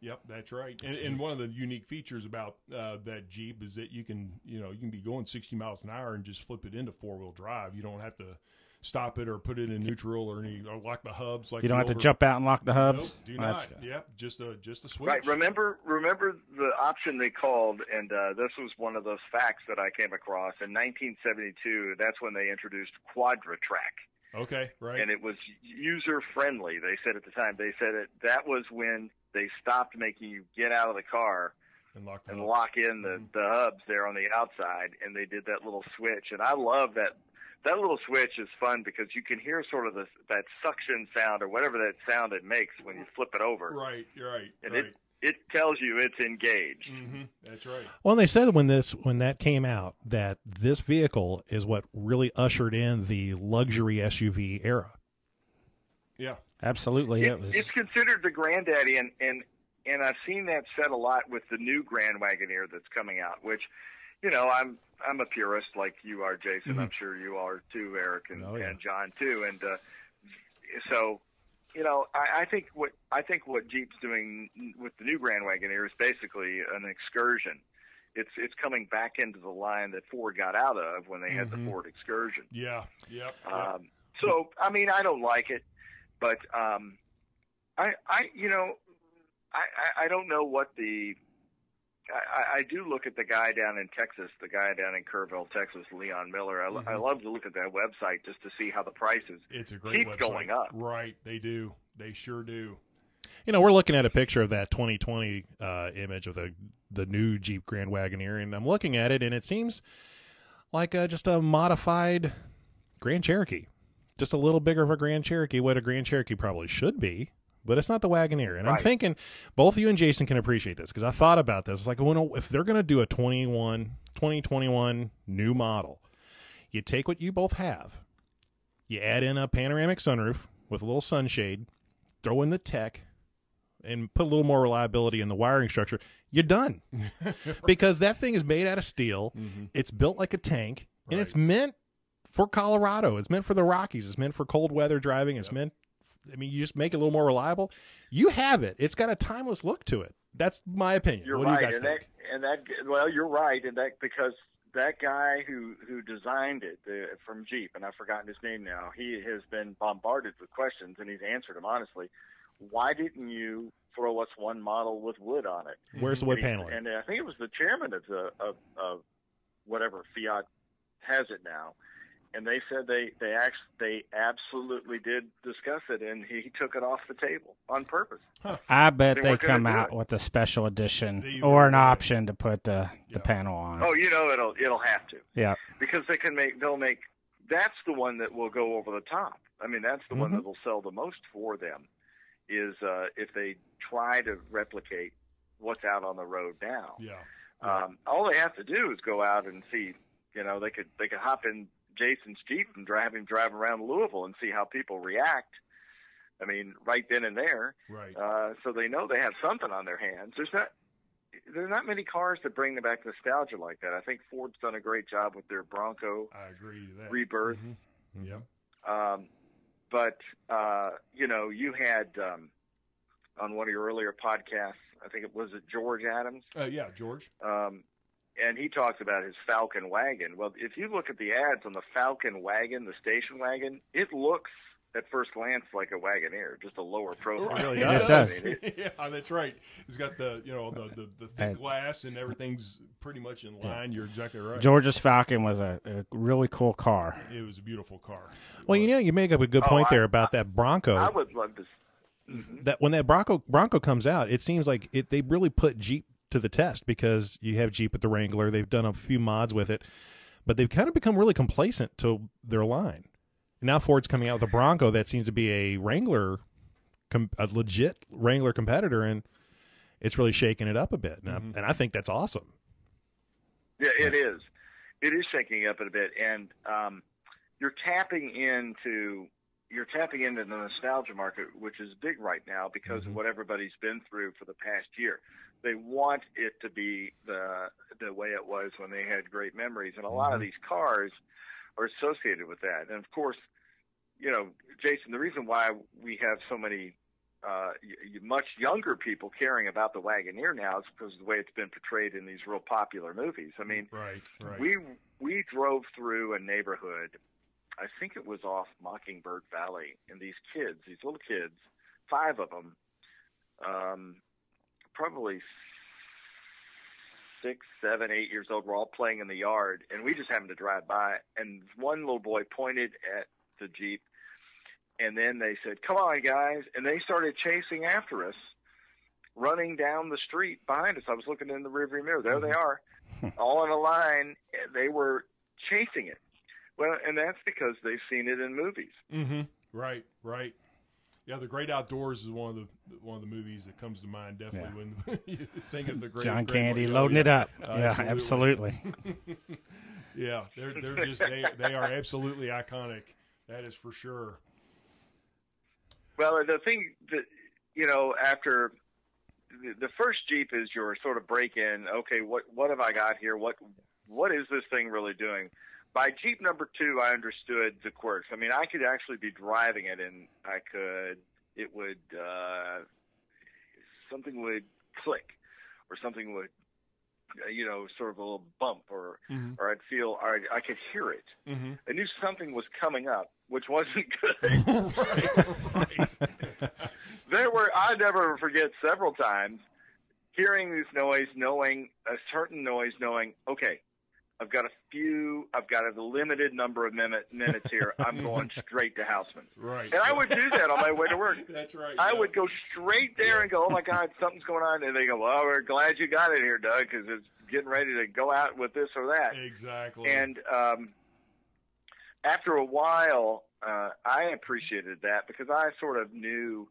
Yep, that's right. And, and one of the unique features about uh, that Jeep is that you can, you know, you can be going 60 miles an hour and just flip it into four wheel drive. You don't have to stop it or put it in neutral or any or lock the hubs like you don't the have to jump out and lock the Nope, hubs. do That's- not. Yep, just a just a switch. Right. Remember, remember the option they called, and uh, this was one of those facts that I came across in 1972. That's when they introduced Quadra-Trac. Okay, right. and it was user friendly. They said at the time, they said it that was when they stopped making you get out of the car and lock and lock in the Mhm. the hubs there on the outside, and they did that little switch. And I love that. That little switch is fun because you can hear sort of the, that suction sound or whatever that sound it makes when you flip it over. Right, you're right, And right. it it tells you it's engaged. hmm That's right. Well, they said when this when that came out that this vehicle is what really ushered in the luxury SUV era. Yeah. Absolutely, It- it was. It's considered the granddaddy, and and and I've seen that said a lot with the new Grand Wagoneer that's coming out. Which, you know, I'm I'm a purist like you are, Jason. Mhm. I'm sure you are too, Eric, and, Oh, yeah. and John too. And uh, so, you know, I, I think what I think what Jeep's doing with the new Grand Wagoneer is basically an excursion. It's it's coming back into the line that Ford got out of when they had Mhm. the Ford Excursion. Yeah. Yep. yep. Um, so I mean, I don't like it, but um, I, I, you know, I, I, I don't know what the. I, I- I do look at the guy down in Texas, the guy down in Kerrville, Texas, Leon Miller. I, I Mhm. love to look at that website just to see how the prices. it's a great keep website. going up. Right, they do. They sure do. You know, we're looking at a picture of that 2020 uh, image of the the new Jeep Grand Wagoneer, and I'm looking at it, and it seems like uh, just a modified Grand Cherokee, just a little bigger of a Grand Cherokee, what a Grand Cherokee probably should be. But it's not the Wagoneer, and I'm thinking both you and Jason can appreciate this because I thought about this. It's like when, if they're going to do a 21, 2021 new model, you take what you both have, you add in a panoramic sunroof with a little sunshade, throw in the tech, and put a little more reliability in the wiring structure, you're done. because that thing is made out of steel. Mhm. It's built like a tank, and it's meant for Colorado. It's meant for the Rockies. It's meant for cold weather driving. It's Yep. meant. I mean, you just make it a little more reliable. You have it. It's got a timeless look to it. That's my opinion. You're what right, do you guys and think? that and that well, you're right, and that because that guy who who designed it uh, from Jeep, and I've forgotten his name now. He has been bombarded with questions, and he's answered them honestly. Why didn't you throw us one model with wood on it? Where's the wood paneling? and I think it was the chairman of the of, of whatever Fiat has it now, and they said they they act, they absolutely did discuss it, and he took it off the table on purpose. I bet They they come out it. with a special edition or an option to put the Yeah. the panel on. Oh, you know it'll it'll have to. Yeah, because they can make they'll make that's the one that will go over the top. I mean, that's the one Mhm. that will sell the most for them. Is uh, if they try to replicate what's out on the road now. Yeah. Um, all they have to do is go out and see. You know, they could they could hop in Jason's Jeep and drive him drive around Louisville and see how people react. I mean, right then and there. Right. Uh, so they know they have something on their hands. There's not there's not many cars that bring them back nostalgia like that. I think Ford's done a great job with their Bronco I agree that. rebirth. Mhm. Yep. Um, but uh, you know, you had um, on one of your earlier podcasts, I think it was it George Adams. Uh, yeah, George. Um, and he talks about his Falcon wagon. Well, if you look at the ads on the Falcon wagon, the station wagon, it looks at first glance like a Wagoneer, just a lower profile. It really It does. does. I mean, it- yeah, that's right. It's got the you know the the, the thick And- glass and everything's pretty much in line. You're exactly right. George's Falcon was a, a really cool car. It was a beautiful car. Well, you know, you make up a good Oh, point I- there about that Bronco. I would love to. Mm-hmm. that when that Bronco Bronco comes out, it seems like it they really put Jeep to the test because you have Jeep with the Wrangler. They've done a few mods with it, but they've kind of become really complacent to their line. Now Ford's coming out with a Bronco that seems to be a Wrangler, a legit Wrangler competitor, and it's really shaking it up a bit. And, I, and I think that's awesome. Yeah, it is. It is shaking up a bit, and um, you're tapping into you're tapping into the nostalgia market, which is big right now because of what everybody's been through for the past year. They want it to be the the way it was when they had great memories, and a lot of these cars are associated with that. And of course, you know, Jason, the reason why we have so many uh, much younger people caring about the Wagoneer now is because of the way it's been portrayed in these real popular movies. I mean, Right, right. we we drove through a neighborhood. I think it was off Mockingbird Valley, and these kids, these little kids, five of them, um, probably six, seven, eight years old, were all playing in the yard, and we just happened to drive by, and one little boy pointed at the jeep, and then they said, "Come on, guys!" and they started chasing after us, running down the street behind us. I was looking in the rearview mirror. There they are, all in a line. They were chasing it. Well, and that's because they've seen it in movies. Mm-hmm. Right, right. Yeah, the Great Outdoors is one of the one of the movies that comes to mind definitely when you think of the Great John great Candy oh, loading yeah. it up. Uh, yeah, absolutely. Yeah, they're they're just they they are absolutely iconic. That is for sure. Well, the thing that you know, after the, the first Jeep is your sort of break in. Okay, what what have I got here? What what is this thing really doing? By Jeep number two, I understood the quirks. I mean, I could actually be driving it, and I could it would uh, something would click, or something would you know sort of a little bump, or Mhm. or I'd feel, or I, I could hear it. Mm-hmm. I knew something was coming up, which wasn't good. right, right. there were I never forget several times hearing this noise, knowing a certain noise, knowing okay, I've got a few, I've got a limited number of minute, minutes here. I'm going straight to Houseman, right. and I would do that on my way to work. That's right. I yeah. would go straight there and go, "Oh my God, something's going on," and they go, "Well, we're glad you got it here, Doug, because it's getting ready to go out with this or that." exactly. And um, after a while, uh, I appreciated that because I sort of knew,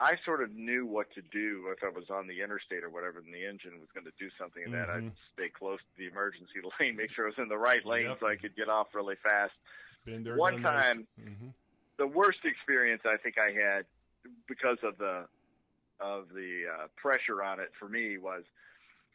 I sort of knew what to do if I was on the interstate or whatever, and the engine was going to do something in that. Mhm. I'd stay close to the emergency lane, make sure I was in the right lane Yep. so I could get off really fast. There, one time- Mhm. The worst experience I think I had because of the of the uh, pressure on it for me was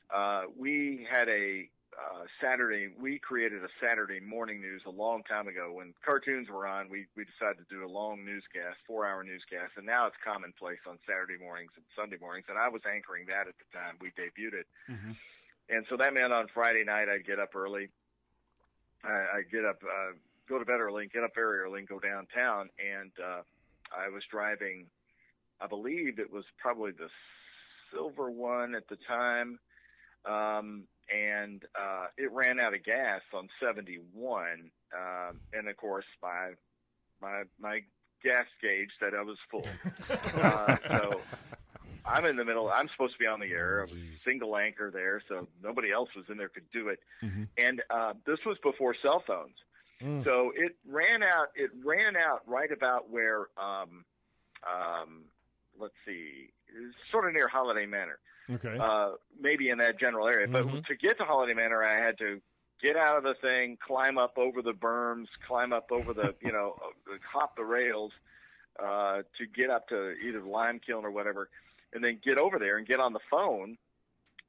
uh, we had a uh, Saturday. We created a Saturday morning news a long time ago when cartoons were on. We we decided to do a long newscast, four hour newscast, and now it's commonplace on Saturday mornings and Sunday mornings. And I was anchoring that at the time we debuted it. Mhm. And so that meant on Friday night I'd get up early. I, I'd get up, uh, go to bed early, and get up very early, and go downtown. And uh, I was driving. I believe it was probably the silver one at the time, um, and uh, it ran out of gas on 71. Um, and of course, my my my gas gauge said I was full. uh, so I'm in the middle. I'm supposed to be on the air. I was single anchor there, so nobody else was in there could do it. Mhm. And uh, this was before cell phones, Mm. so it ran out. It ran out right about where, um, um, let's see, sort of near Holiday Manor, Okay. uh, maybe in that general area. But to get to Holiday Manor, I had to get out of the thing, climb up over the berms, climb up over the, you know, hop the rails uh, to get up to either the Lime Kiln or whatever, and then get over there and get on the phone.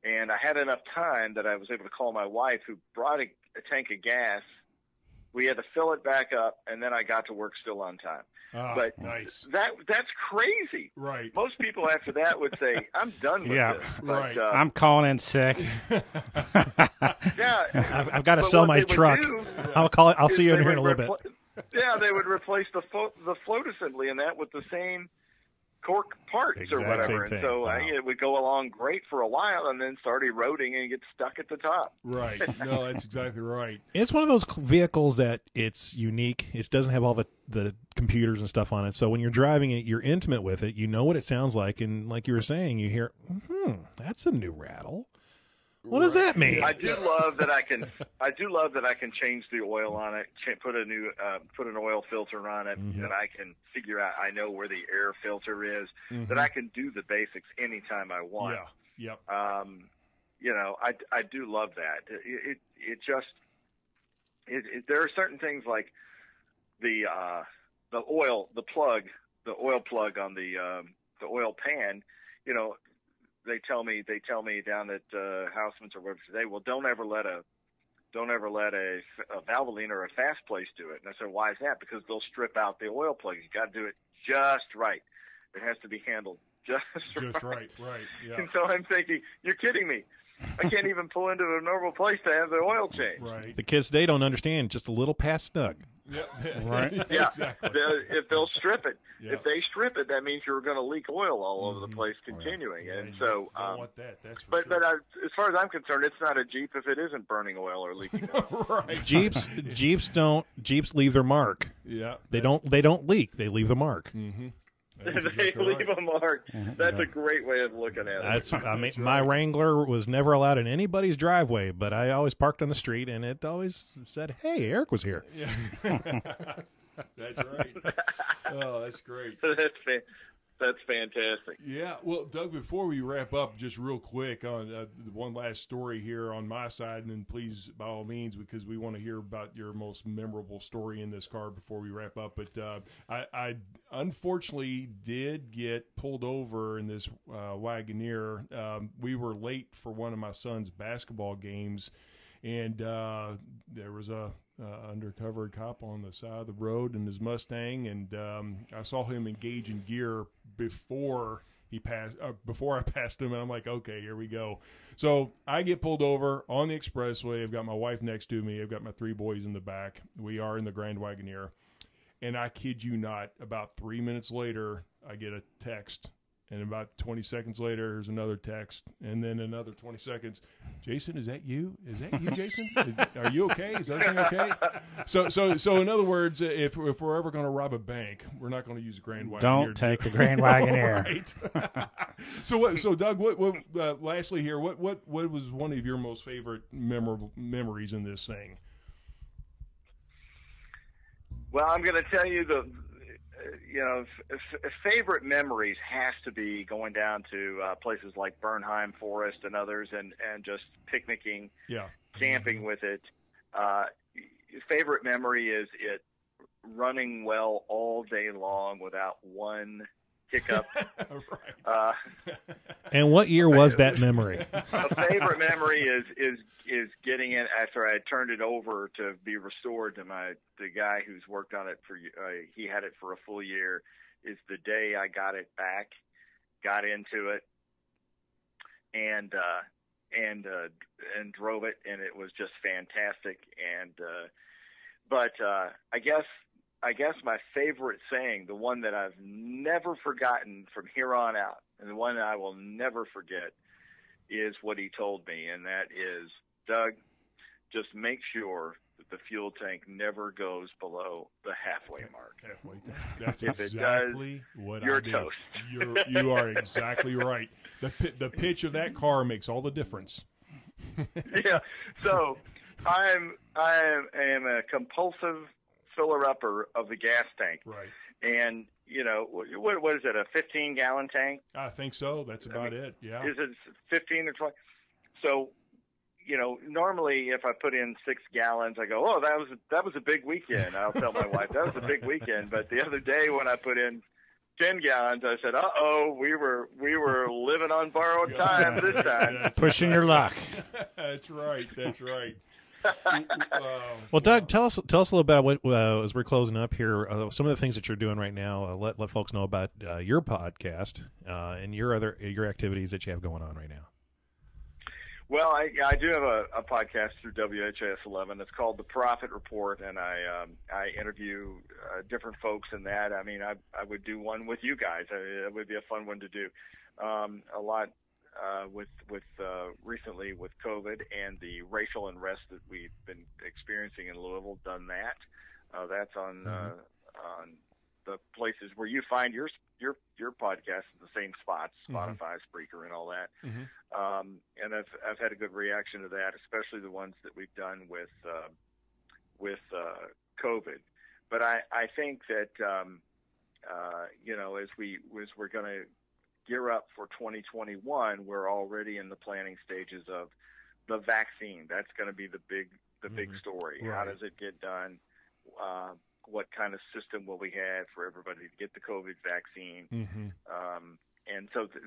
And I had enough time that I was able to call my wife, who brought a, a tank of gas we had to fill it back up, and then I got to work still on time. Ah, but nice. That that's crazy. Right. Most people after that would say, "I'm done with Yeah. this." But, Right. uh, I'm calling in sick. yeah, I've, I've got to sell my truck. do I'll call it. I'll see you in here in a would little bit. yeah, they would replace the flo- the float assembly and that with the same cork parts Exact or whatever, and thing. so uh, Wow. it would go along great for a while, and then start eroding and get stuck at the top. Right. No, that's exactly right. It's one of those vehicles that it's unique. It doesn't have all the the computers and stuff on it. So when you're driving it, you're intimate with it. You know what it sounds like, and like you were saying, you hear, hmm, that's a new rattle. What does that mean? I do love that I can. I do love that I can change the oil on it, put a new, uh, put an oil filter on it, Mhm. that I can figure out. I know where the air filter is. Mhm. That I can do the basics anytime I want. Yeah. Yep. Um, you know, I, I do love that. It it, it just it, it, there are certain things like the uh, the oil, the plug, the oil plug on the um, the oil pan. You know, they tell me they tell me down at uh, Houseman's or whatever today. Well, don't ever let a don't ever let a, a Valvoline or a fast place do it. And I said, why is that? Because they'll strip out the oil plug. You got to do it just right. It has to be handled just, Just right. Right. Yeah. and so I'm thinking, you're kidding me. I can't even pull into a normal place to have the oil change. Right. the kids they don't understand. Just a little past snug. Yep. Right. Yeah, exactly. The- if they'll strip it, Yeah. if they strip it, that means you're going to leak oil all over Mhm. the place, continuing. Yeah, and you so, don't um, want that. That's for but sure. but uh, as far as I'm concerned, it's not a Jeep if it isn't burning oil or leaking oil. right. Jeeps Jeeps don't Jeeps leave their mark. Yeah. They don't they don't leak. They leave the mark. Mm-hmm. They leave a mark. That's a great way of looking at it. That's I mean my Wrangler was never allowed in anybody's driveway, but I always parked on the street and it always said, "Hey, Eric was here." Yeah. that's right. Oh, that's great. that's fa- that's fantastic. Yeah, well, Doug, before we wrap up, just real quick on uh, one last story here on my side, and then please, by all means, because we want to hear about your most memorable story in this car before we wrap up. But uh, I, I unfortunately did get pulled over in this uh, Wagoneer. Um, we were late for one of my son's basketball games, and uh, there was a uh, undercover cop on the side of the road in his Mustang, and um, I saw him engage in gear before he passed. Uh, before I passed him, and I'm like, okay, here we go. So I get pulled over on the expressway. I've got my wife next to me. I've got my three boys in the back. We are in the Grand Wagoneer, and I kid you not, about three minutes later, I get a text. And about 20 seconds later, there's another text, and then another 20 seconds. Jason, is that you? Is that you, Jason? Is- are you okay? Is everything okay? So, so, so, in other words, if if we're ever going to rob a bank, we're not going to use a Grand Wagoneer. Don't take the Grand Wagoneer. right. so, what? So, Doug, what? What? Uh, lastly, here, what? What? What was one of your most favorite memorable memories in this thing? Well, I'm going to tell you the, you know, f- f- favorite memories has to be going down to uh, places like Bernheim Forest and others, and and just picnicking, Yeah. camping with it. Uh, favorite memory is it running well all day long without one hiccup. right. Uh, And what year was that memory? a favorite memory is is is getting it after I turned it over to be restored to my the guy who's worked on it for uh, he had it for a full year. Is the day I got it back, got into it, and uh, and uh, and drove it, and it was just fantastic. And uh, but uh, I guess I guess my favorite saying, the one that I've never forgotten from here on out, and the one I will never forget, is what he told me, and that is, Doug, just make sure that the fuel tank never goes below the halfway mark. Halfway. That's If exactly what you're I do. toast. You're, you are exactly right. The the pitch of that car makes all the difference. yeah. So I'm I am, am a compulsive filler upper of the gas tank, Right. and you know what what is it? A 15 gallon tank? I think so. That's about it. Yeah. Is it 15 or 20? So, you know, normally if I put in six gallons, I go, "Oh, that was that was a big weekend." I'll tell my wife that was a big weekend. But the other day when I put in 10 gallons, I said, "Uh oh, we were we were living on borrowed time this time." Pushing your luck. That's right. That's right. Well, Doug, tell us tell us a little about what uh, as we're closing up here. Uh, some of the things that you're doing right now. Uh, let let folks know about uh, your podcast uh, and your other your activities that you have going on right now. Well, I, I do have a, a podcast through WHAS 11. It's called The Proffitt Report, and I um, I interview uh, different folks in that. I mean, I I would do one with you guys. I, it would be a fun one to do. Um, a lot uh, with with uh, recently with COVID and the racial unrest that we've been experiencing in Louisville. Done that. Uh, that's on uh, on the places where you find your your your podcast in the same spots, Mhm. Spotify, Spreaker, and all that. Mhm. Um, and I've I've had a good reaction to that, especially the ones that we've done with uh, with uh, COVID. But I I think that um, uh, you know as we as we're going to gear up for 2021, we're already in the planning stages of the vaccine. That's going to be the big the big Mhm. story. How does it get done? Uh, what kind of system will we have for everybody to get the COVID vaccine? Mm-hmm. Um, and so, th-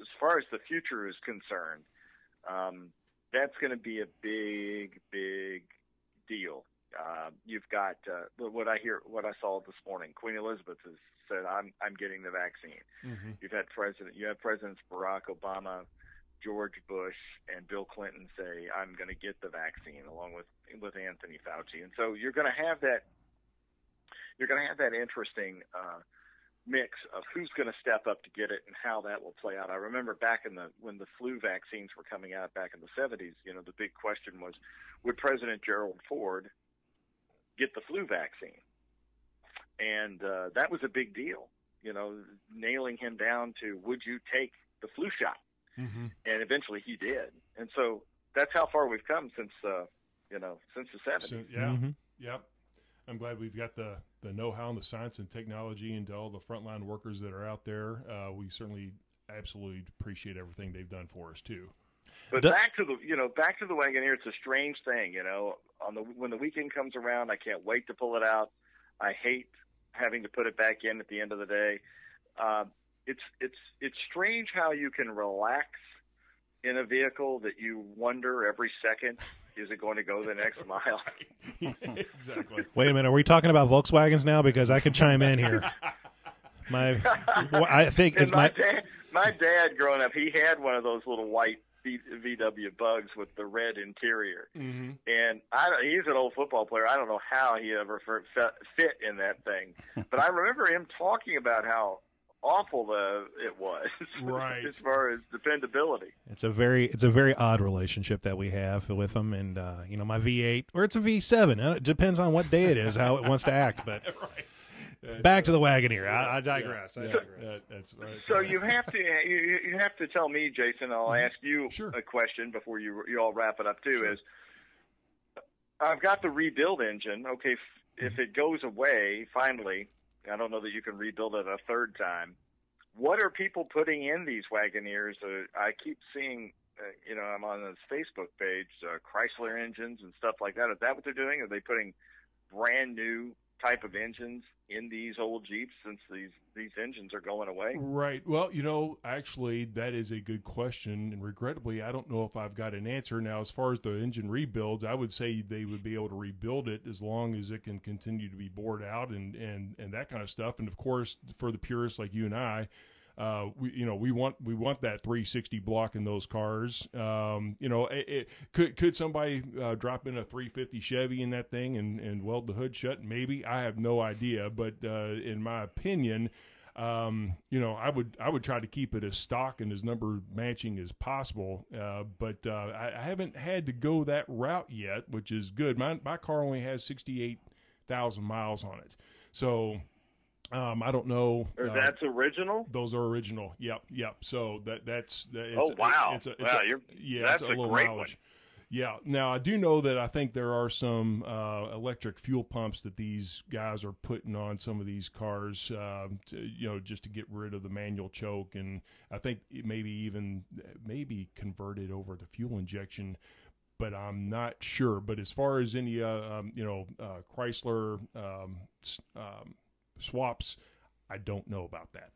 as far as the future is concerned, um, that's going to be a big, big deal. Uh, you've got uh, what I hear, what I saw this morning. Queen Elizabeth has said, "I'm I'm getting the vaccine." Mm-hmm. You've had president, you have Presidents Barack Obama, George Bush, and Bill Clinton say, "I'm going to get the vaccine," along with with Anthony Fauci. And so you're going to have that. You're going to have that interesting uh, mix of who's going to step up to get it and how that will play out. I remember back in the when the flu vaccines were coming out back in the 70s. You know, the big question was, would President Gerald Ford get the flu vaccine? And uh, that was a big deal. You know, nailing him down to would you take the flu shot? Mm-hmm. And eventually he did. And so that's how far we've come since uh, you know since the 70s. So, yeah, Mm-hmm. yep. I'm glad we've got the, the know how and the science and technology and to all the frontline workers that are out there. Uh, we certainly absolutely appreciate everything they've done for us too. But Do- back to the you know back to the Wagoneer. It's a strange thing, you know. On the when the weekend comes around, I can't wait to pull it out. I hate having to put it back in at the end of the day. Uh, it's it's it's strange how you can relax in a vehicle that you wonder every second is it going to go the next mile. exactly. Wait a minute, are we talking about Volkswagens now? Because I can chime in here. My, I think it's my my. dad, my dad, growing up, he had one of those little white v, VW Bugs with the red interior. Mm-hmm. And I don't, he's an old football player. I don't know how he ever fit, in that thing, but I remember him talking about how awful the it was, Right. as far as dependability. It's a very it's a very odd relationship that we have with them, and uh, you know my V8 or it's a V7. Uh, It depends on what day it is, how it wants to act. But right. Back to the Wagoneer. I, I digress. I Yeah, digress. that- that's right. So you have to you, you have to tell me, Jason. I'll ask you Mm-hmm. Sure. a question before you you all wrap it up too. Sure. Is I've got the rebuild engine. Okay, f- Mm-hmm. if it goes away finally, I don't know that you can rebuild it a third time. What are people putting in these Wagoneers? Uh, I keep seeing, uh, you know, I'm on this Facebook page, uh, Chrysler engines and stuff like that. Is that what they're doing? Are they putting brand new type of engines in these old Jeeps since these these engines are going away? Right. Well, you know, actually, that is a good question, and regrettably, I don't know if I've got an answer now. As far as the engine rebuilds, I would say they would be able to rebuild it as long as it can continue to be bored out and and and that kind of stuff. And of course, for the purists like you and I. Uh, we, you know, we want we want that 360 block in those cars. Um, you know, it, it, could could somebody uh, drop in a 350 Chevy in that thing and, and weld the hood shut? Maybe I have no idea, but uh, in my opinion, um, you know, I would I would try to keep it as stock and as number matching as possible. Uh, but uh, I, I haven't had to go that route yet, which is good. My my car only has sixty eight thousand miles on it, so um, I don't know. Or uh, that's original? those are original. Yep, yep. So that that's that, it's, Oh, wow. It's a, it's Wow, a- you're- yeah, that's it's a a low great mileage. Yeah. Now I do know that I think there are some uh, electric fuel pumps that these guys are putting on some of these cars, um, to, you know, just to get rid of the manual choke, and I think maybe even maybe converted over to fuel injection. But I'm not sure. But as far as any, uh, um, you know, uh, Chrysler um, um, swaps, I don't know about that.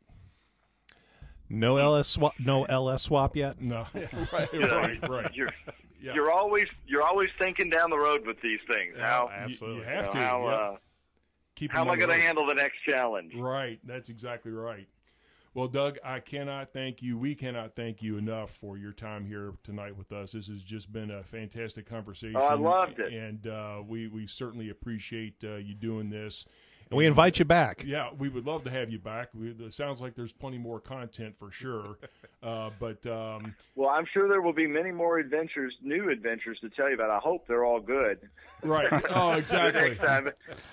No LS swap. No LS swap yet. No, right, You know, right, right. You're Yeah. you're always you're always thinking down the road with these things. Yeah, how absolutely. You, have you to. how yeah. uh, Keep how am I going to handle the next challenge? Right. That's exactly right. Well, Doug, I cannot thank you. We cannot thank you enough for your time here tonight with us. This has just been a fantastic conversation. Oh, I loved it. and uh, we we certainly appreciate uh, you doing this. And we invite you back. Yeah, we would love to have you back. We, it sounds like there's plenty more content for sure. Uh, but um, Well, I'm sure there will be many more adventures, new adventures to tell you about. I hope they're all good. right. Oh, exactly.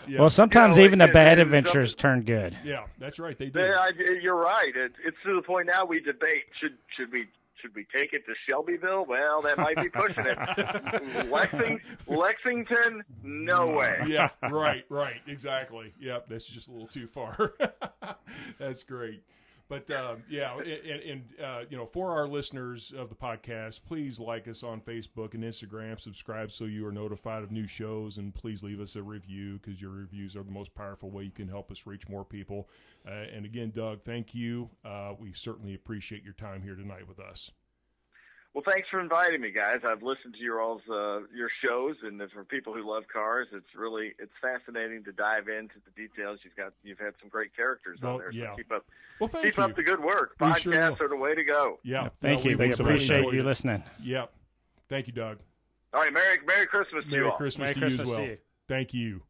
Yeah. Well, sometimes You know, even the bad it- adventures turn good. yeah, that's right. They do. They, I, you're right. It, it's to the point now we debate should should we should we take it to Shelbyville? Well, that might be pushing it. Lexing, Lexington, no mm, way. yeah, right, right, exactly. Yep, that's just a little too far. that's great. But um, yeah, and, and uh, you know, for our listeners of the podcast, please like us on Facebook and Instagram. Subscribe so you are notified of new shows, and please leave us a review because your reviews are the most powerful way you can help us reach more people. Uh, and again, Doug, thank you. Uh, we certainly appreciate your time here tonight with us. Well, thanks for inviting me, guys. I've listened to your all's uh, your shows, and for people who love cars, it's really it's fascinating to dive into the details. You've got you've had some great characters Well, on there. So yeah. keep up Well, thank keep you. up the good work. Podcasts sure are the way to go. yeah, Thank no, you. we- We we appreciate enjoyed you listening. Yep. Thank you, Doug. All right, Merry Merry Christmas to you Merry all. Christmas Merry to Christmas you as to well. you. Thank you.